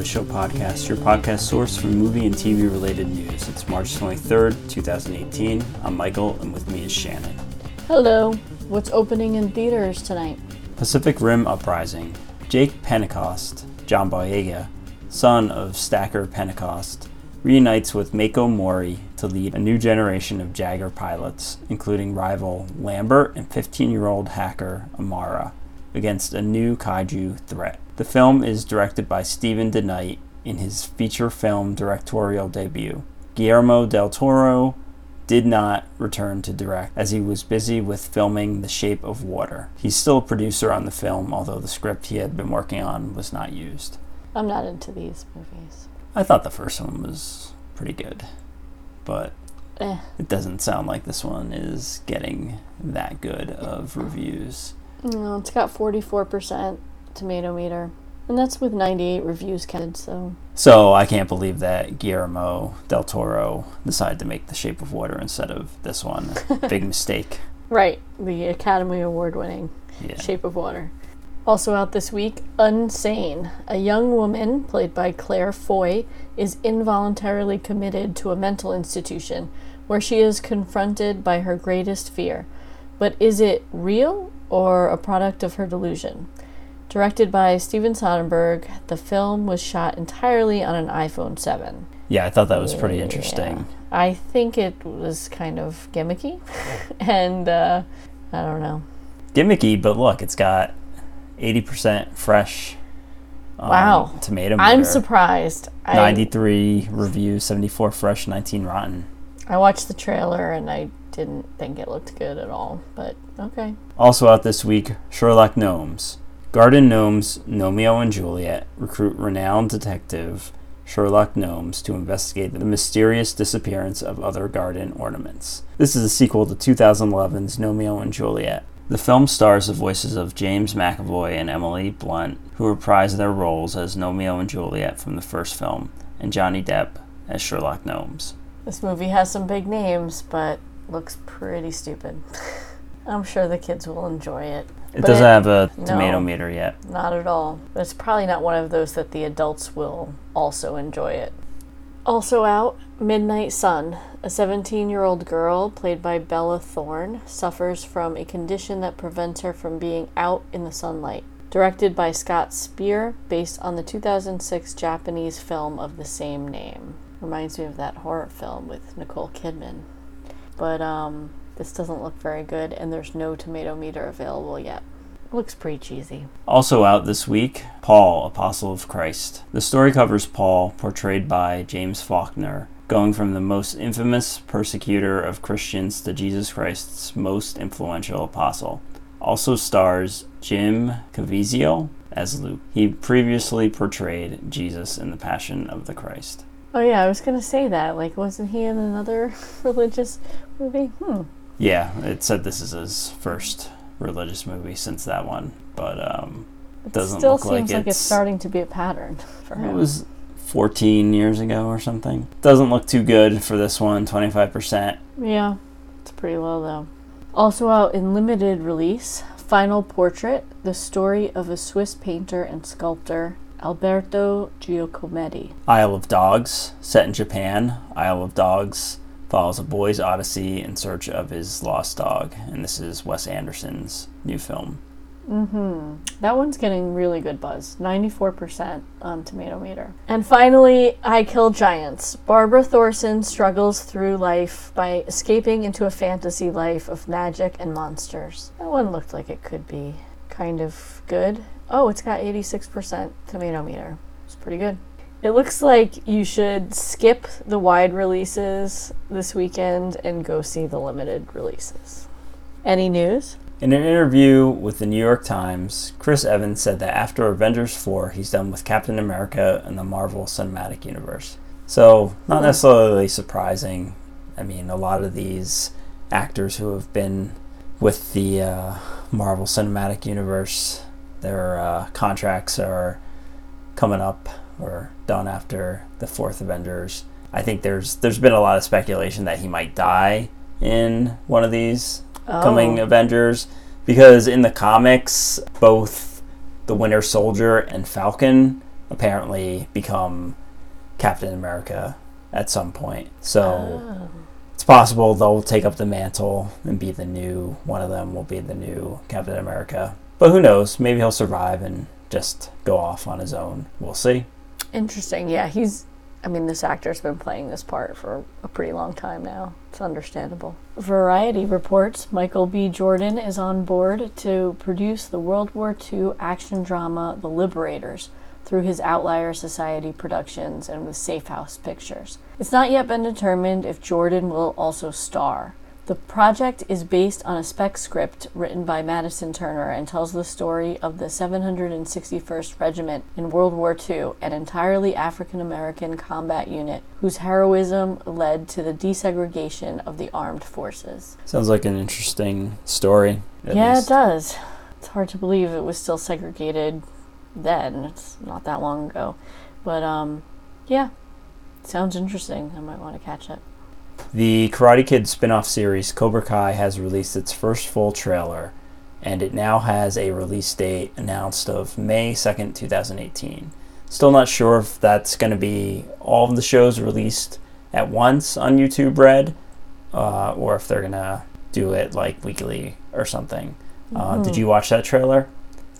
The Show podcast, your podcast source for movie and TV related news. It's March 23rd, 2018. I'm Michael, and with me is Shannon. Hello. What's opening in theaters tonight? Pacific Rim Uprising. Jake Pentecost, John Boyega, son of Stacker Pentecost, reunites with Mako Mori to lead a new generation of Jaeger pilots, including rival Lambert and 15 year old hacker Amara, against a new kaiju threat. The film is directed by Steven DeKnight in his feature film directorial debut. Guillermo del Toro did not return to direct as he was busy with filming The Shape of Water. He's still a producer on the film, although the script he had been working on was not used. I'm not into these movies. I thought the first one was pretty good, but Eh. it doesn't sound like this one is getting that good of reviews. No, it's got 44% tomato meter. And that's with 98 reviews counted, so. So I can't believe that Guillermo del Toro decided to make The Shape of Water instead of this one. Big mistake. Right, the Academy Award winning Yeah. Shape of Water. Also out this week, Unsane. A young woman, played by Claire Foy, is involuntarily committed to a mental institution where she is confronted by her greatest fear. But is it real or a product of her delusion? Directed by Steven Soderbergh, the film was shot entirely on an iPhone 7. Yeah, I thought that was pretty Yeah. interesting. I think it was kind of gimmicky, and uh, I don't know. Gimmicky, but look, it's got 80% fresh um, Wow. tomato I'm surprised. I, 93 reviews, 74 fresh, 19 rotten. I watched the trailer and I didn't think it looked good at all, but okay. Also out this week, Sherlock Gnomes. Garden Gnomes, Nomeo and Juliet recruit renowned detective Sherlock Gnomes to investigate the mysterious disappearance of other garden ornaments. This is a sequel to 2011's Nomeo and Juliet. The film stars the voices of James McAvoy and Emily Blunt, who reprise their roles as Nomeo and Juliet from the first film, and Johnny Depp as Sherlock Gnomes. This movie has some big names, but looks pretty stupid. I'm sure the kids will enjoy it. It But doesn't it- have a no. tomato meter yet. Not at all. It's probably not one of those that the adults will also enjoy it. Also out, Midnight Sun. A 17 year old girl, played by Bella Thorne, suffers from a condition that prevents her from being out in the sunlight. Directed by Scott Speer, based on the 2006 Japanese film of the same name. Reminds me of that horror film with Nicole Kidman. But um, this doesn't look very good, and there's no tomato meter available yet. Looks pretty cheesy. Also out this week, Paul, Apostle of Christ. The story covers Paul, portrayed by James Faulkner, going from the most infamous persecutor of Christians to Jesus Christ's most influential apostle. Also stars Jim Caviezel as Luke. He previously portrayed Jesus in The Passion of the Christ. Oh yeah, I was gonna say that. Like, wasn't he in another religious movie? Hmm. Yeah, it said this is his first religious movie since that one, but um, It Doesn't still look seems like, it's it's- starting to be a pattern for It was 14 years ago or something. Doesn't look too good for this one, 25%. yeah, it's pretty low though. Also out in limited release, Final Portrait: The Story of a Swiss Painter and Sculptor Alberto Giacometti. Isle of Dogs, set in Japan. Isle of Dogs follows a boy's odyssey in search of his lost dog, and this is Wes Anderson's new film. Mm-hmm. That one's getting really good buzz. 94% on tomato meter. And finally, I Kill Giants. Barbara Thorson struggles through life by escaping into a fantasy life of magic and monsters. That one looked like it could be kind of good. Oh, it's got 86% tomato meter. It's pretty good. It looks like you should skip the wide releases this weekend and go see the limited releases. Any news? In an interview with the New York Times, Chris Evans said that after Avengers 4, he's done with Captain America and the Marvel Cinematic Universe. So, not Hmm. necessarily surprising. I mean, a lot of these actors who have been with the uh, Marvel Cinematic Universe, their uh, contracts are coming up or done after the fourth Avengers. I think there's there's been a lot of speculation that he might die in one of these coming Oh. Avengers because in the comics, both the Winter Soldier and Falcon apparently become Captain America at some point. So Oh. it's possible they'll take up the mantle and be the new one of them will be the new Captain America. But who knows? Maybe he'll survive and just go off on his own. We'll see. Interesting. Yeah, he's. I mean, this actor's been playing this part for a pretty long time now. It's understandable. Variety reports Michael B. Jordan is on board to produce the World War II action drama The Liberators through his Outlier Society Productions and with Safe House Pictures. It's not yet been determined if Jordan will also star. The project is based on a spec script written by Madison Turner and tells the story of the 761st Regiment in World War II, an entirely African American combat unit whose heroism led to the desegregation of the armed forces. Sounds like an interesting story. yeah, least. it does. It's hard to believe it was still segregated then. It's not that long ago. But um yeah. Sounds interesting. I might want to catch it. The Karate Kid spin off series Cobra Kai has released its first full trailer, and it now has a release date announced of May 2nd, 2018. Still not sure if that's going to be all of the shows released at once on YouTube Red, uh, or if they're going to do it like weekly or something. Uh, did you watch that trailer?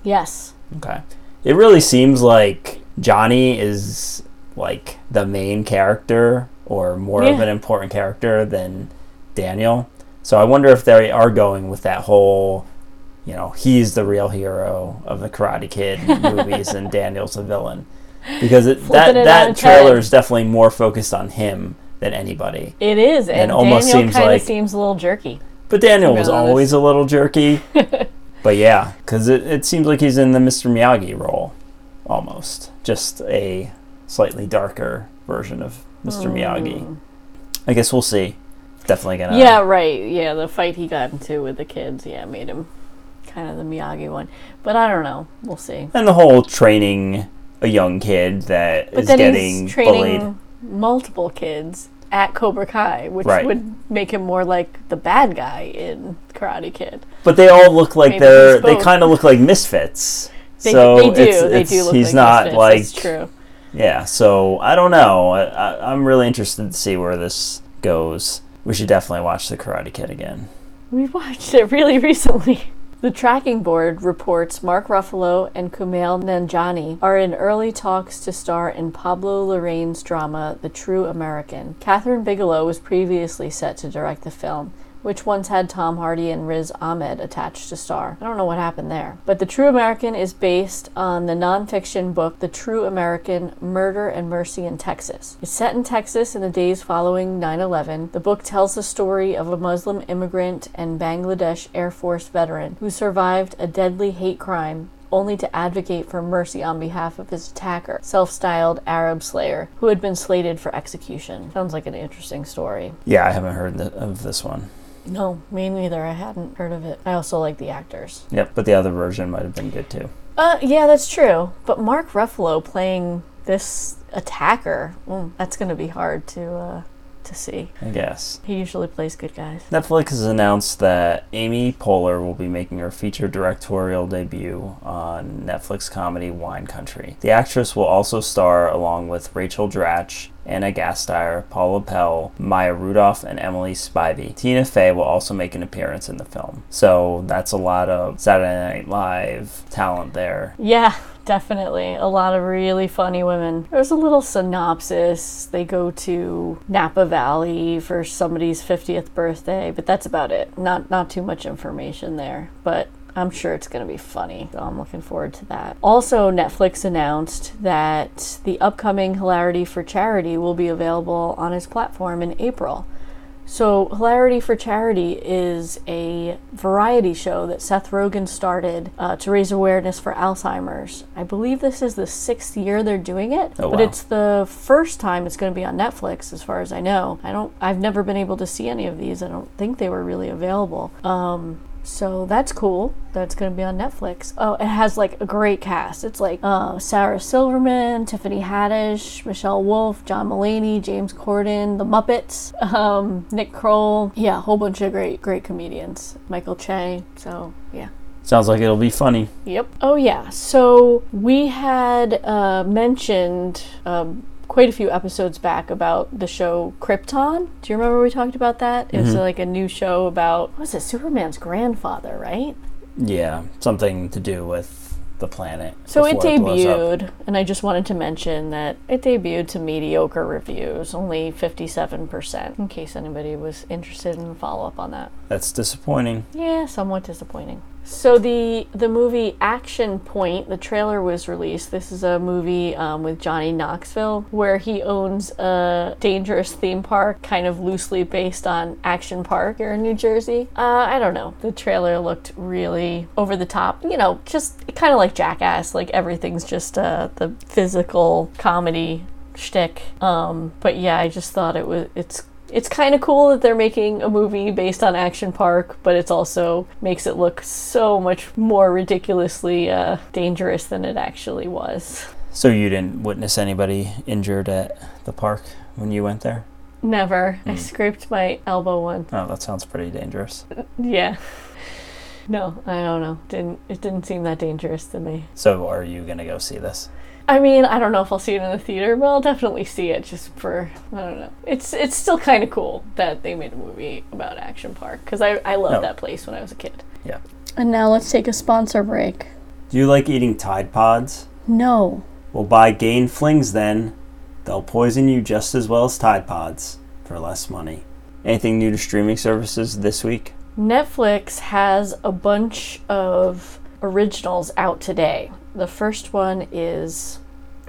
Yes. Okay. It really seems like Johnny is like the main character or more of an important character than Daniel. So I wonder if they are going with that whole, you know, he's the real hero of the Karate Kid movies and Daniel's the villain. Because it, that it that trailer head. is definitely more focused on him than anybody. It is, and, almost Daniel seems kind of like- seems a little jerky. But Daniel was always a little jerky. but yeah, because it, it seems like he's in the Mr. Miyagi role, almost. Just a slightly darker version of Mr. Oh. Miyagi. I guess we'll see. Definitely gonna. yeah, right. Yeah, the fight he got into with the kids, yeah, made him kind of the Miyagi one. But I don't know. We'll see. And the whole training a young kid that is But then getting he's training bullied. multiple kids at Cobra Kai, which Right. would make him more like the bad guy in Karate Kid. But they all look like Maybe they're. They kind of look like misfits. They, so they do. it's- they it's- do look He's like not misfits, like. Yeah, so I don't know. I, I'm really interested to see where this goes. We should definitely watch The Karate Kid again. We watched it really recently. The tracking board reports Mark Ruffalo and Kumail Nanjiani are in early talks to star in Pablo Larraín's drama The True American. Kathryn Bigelow was previously set to direct the film, which once had Tom Hardy and Riz Ahmed attached to star. I don't know what happened there. But The True American is based on the nonfiction book The True American Murder and Mercy in Texas. It's set in Texas in the days following 9 11. The book tells the story of a Muslim immigrant and Bangladesh Air Force veteran who survived a deadly hate crime only to advocate for mercy on behalf of his attacker, self styled Arab Slayer, who had been slated for execution. Sounds like an interesting story. Yeah, I haven't heard of this one. No, me neither. I hadn't heard of it. I also like the actors. Yep, but the other version might have been good too. Uh, yeah, that's true. But Mark Ruffalo playing this attacker, mm, that's going to be hard to uh, to see. I guess. He usually plays good guys. Netflix has announced that Amy Poehler will be making her feature directorial debut on Netflix comedy Wine Country. The actress will also star along with Rachel Dratch, Anna Gasteyer, Paula Pell, Maya Rudolph, and Emily Spivey. Tina Fey will also make an appearance in the film. So that's a lot of Saturday Night Live talent there. Yeah, definitely. A lot of really funny women. There's a little synopsis. They go to Napa Valley for somebody's 50th birthday, but that's about it. Not not too much information there, but I'm sure it's going to be funny. So I'm looking forward to that. Also, Netflix announced that the upcoming Hilarity for Charity will be available on its platform in April. So, Hilarity for Charity is a variety show that Seth Rogen started uh, to raise awareness for Alzheimer's. I believe this is the sixth year they're doing it, Oh, but wow. it's the first time it's going to be on Netflix, as far as I know. I don't. I've never been able to see any of these. I don't think they were really available. Um, so that's cool. That's going to be on Netflix. Oh, it has like a great cast. It's like uh, Sarah Silverman, Tiffany Haddish, Michelle Wolf, John Mulaney, James Corden, The Muppets, um, Nick Kroll. Yeah, a whole bunch of great, great comedians. Michael Che. So yeah, Sounds like it'll be funny. Yep. Oh, yeah. So we had uh, mentioned um, quite a few episodes back about the show Krypton. Do you remember we talked about that? It was mm-hmm. like a new show about, what was it, Superman's grandfather, right? Yeah, something to do with the planet. So it before blows up. debuted, and I just wanted to mention that it debuted to mediocre reviews, only 57%, in case anybody was interested in follow up on that. That's disappointing. Yeah, somewhat disappointing. So the the movie Action Point, the trailer was released. This is a movie um, with Johnny Knoxville where he owns a dangerous theme park, kind of loosely based on Action Park here in New Jersey. Uh, I don't know. The trailer looked really over the top. You know, just kind of like Jackass. Like everything's just uh, the physical comedy shtick. Um, but yeah, I just thought it was it's it's kind of cool that they're making a movie based on Action Park, but it's also makes it look so much more ridiculously uh, dangerous than it actually was. So you didn't witness anybody injured at the park when you went there? Never. I scraped my elbow once. Oh, that sounds pretty dangerous. Yeah. No, I don't know. Didn't it didn't seem that dangerous to me. So are you gonna go see this? I mean, I don't know if I'll see it in the theater, but I'll definitely see it just for I don't know. It's it's still kind of cool that they made a movie about Action Park because I I loved No. that place when I was a kid. Yeah. And now let's take a sponsor break. Do you like eating Tide Pods? No. Well, buy Gain Flings then. They'll poison you just as well as Tide Pods for less money. Anything new to streaming services this week? Netflix has a bunch of originals out today. The first one is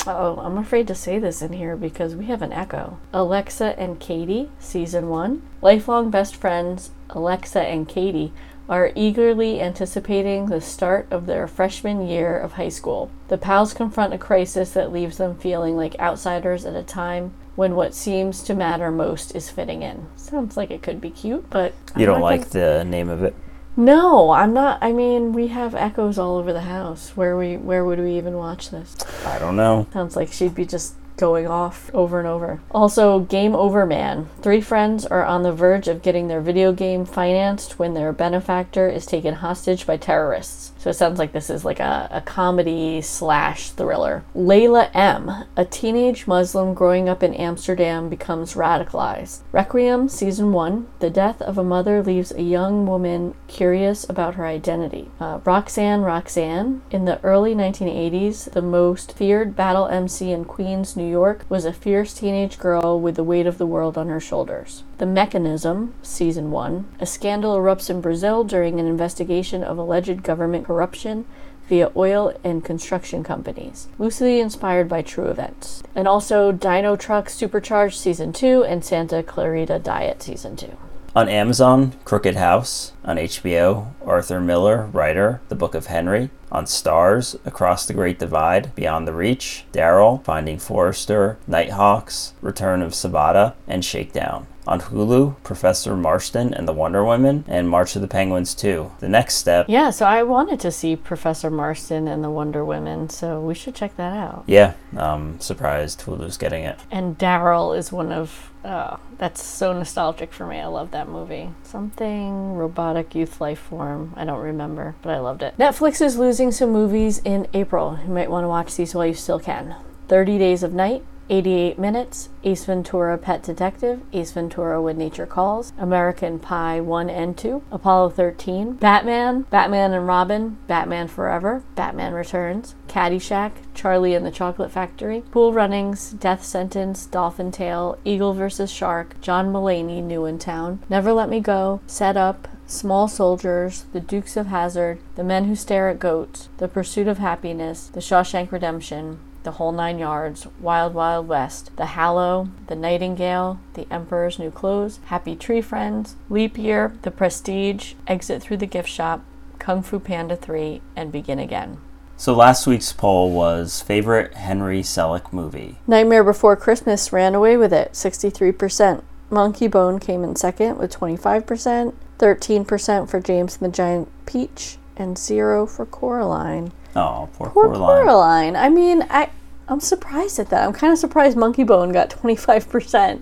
oh, I'm afraid to say this in here because we have an echo. Alexa and Katie, season 1. Lifelong best friends, Alexa and Katie are eagerly anticipating the start of their freshman year of high school. The pals confront a crisis that leaves them feeling like outsiders at a time when what seems to matter most is fitting in. Sounds like it could be cute, but You I'm don't like the name of it? No, I'm not. I mean, we have echoes all over the house. Where we where would we even watch this? I don't know. Sounds like she'd be just going off over and over. Also, Game Over Man. Three friends are on the verge of getting their video game financed when their benefactor is taken hostage by terrorists. So it sounds like this is like a, a comedy slash thriller. Layla M., a teenage Muslim growing up in Amsterdam, becomes radicalized. Requiem, Season 1. The death of a mother leaves a young woman curious about her identity. Uh, Roxanne Roxanne. In the early 1980s, the most feared battle MC in Queens, New York, was a fierce teenage girl with the weight of the world on her shoulders. The Mechanism, Season 1. A scandal erupts in Brazil during an investigation of alleged government corruption via oil and construction companies, loosely inspired by true events. And also Dinotrux Supercharged Season 2 and Santa Clarita Diet Season 2. On Amazon, Crooked House. On HBO, Arthur Miller, writer, The Book of Henry. On Starz, Across the Great Divide, Beyond the Reach, Daryl, Finding Forrester, Nighthawks, Return of Sabata, and Shakedown. On Hulu, Professor Marston and the Wonder Women, and March of the Penguins 2. The next step, Yeah, so I wanted to see Professor Marston and the Wonder Women, so we should check that out. yeah, I'm surprised Hulu's getting it. And Daryl is one of oh, that's so nostalgic for me. I love that movie. Something robotic youth life form. I don't remember, but I loved it. Netflix is losing some movies in April. You might want to watch these while you still can. 30 Days of Night, 88 Minutes, Ace Ventura Pet Detective, Ace Ventura When Nature Calls, American Pie 1 and 2, Apollo 13, Batman, Batman and Robin, Batman Forever, Batman Returns, Caddyshack, Charlie and the Chocolate Factory, Cool Runnings, Death Sentence, Dolphin Tale, Eagle vs. Shark, John Mulaney, New in Town, Never Let Me Go, Set Up, Small Soldiers, The Dukes of Hazzard, The Men Who Stare at Goats, The Pursuit of Happiness, The Shawshank Redemption, The Whole Nine Yards, Wild Wild West, The Hallow, The Nightingale, The Emperor's New Clothes, Happy Tree Friends, Leap Year, The Prestige, Exit Through the Gift Shop, Kung Fu Panda 3, and Begin Again. So last week's poll was favorite Henry Selick movie. Nightmare Before Christmas ran away with it, 63%. Monkey Bone came in second with 25%, 13% for James and the Giant Peach, and 0 for Coraline. Oh, poor, Poor Coraline. Coraline. I mean, I I'm surprised at that. I'm kind of surprised Monkey Bone got 25%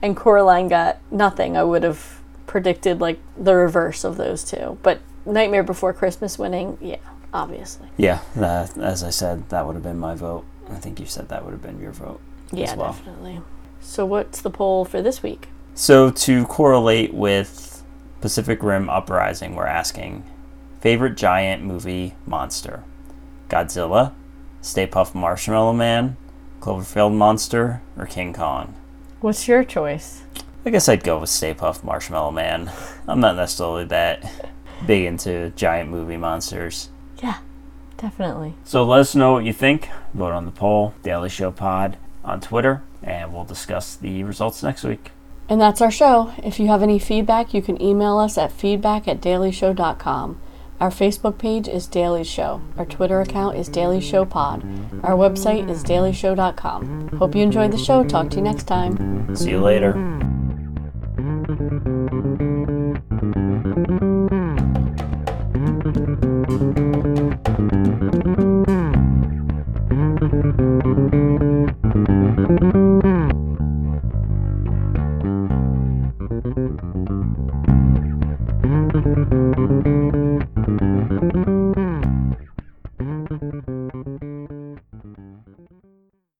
and Coraline got nothing. I would have predicted like the reverse of those two. But Nightmare Before Christmas winning, yeah, obviously. Yeah, that, as I said, that would have been my vote. I think you said that would have been your vote. Yeah, as well. definitely. So, what's the poll for this week? So to correlate with Pacific Rim Uprising, we're asking favorite giant movie monster: Godzilla, Stay Puft Marshmallow Man, Cloverfield Monster, or King Kong. What's your choice? I guess I'd go with Stay Puft Marshmallow Man. I'm not necessarily that big into giant movie monsters. Yeah, definitely. So let us know what you think. Vote on the poll, Daily Show Pod on Twitter, and we'll discuss the results next week. And that's our show. If you have any feedback, you can email us at feedback at dailyshow.com. Our Facebook page is Daily Show. Our Twitter account is Daily Show Pod. Our website is dailyshow.com. Hope you enjoyed the show. Talk to you next time. See you later.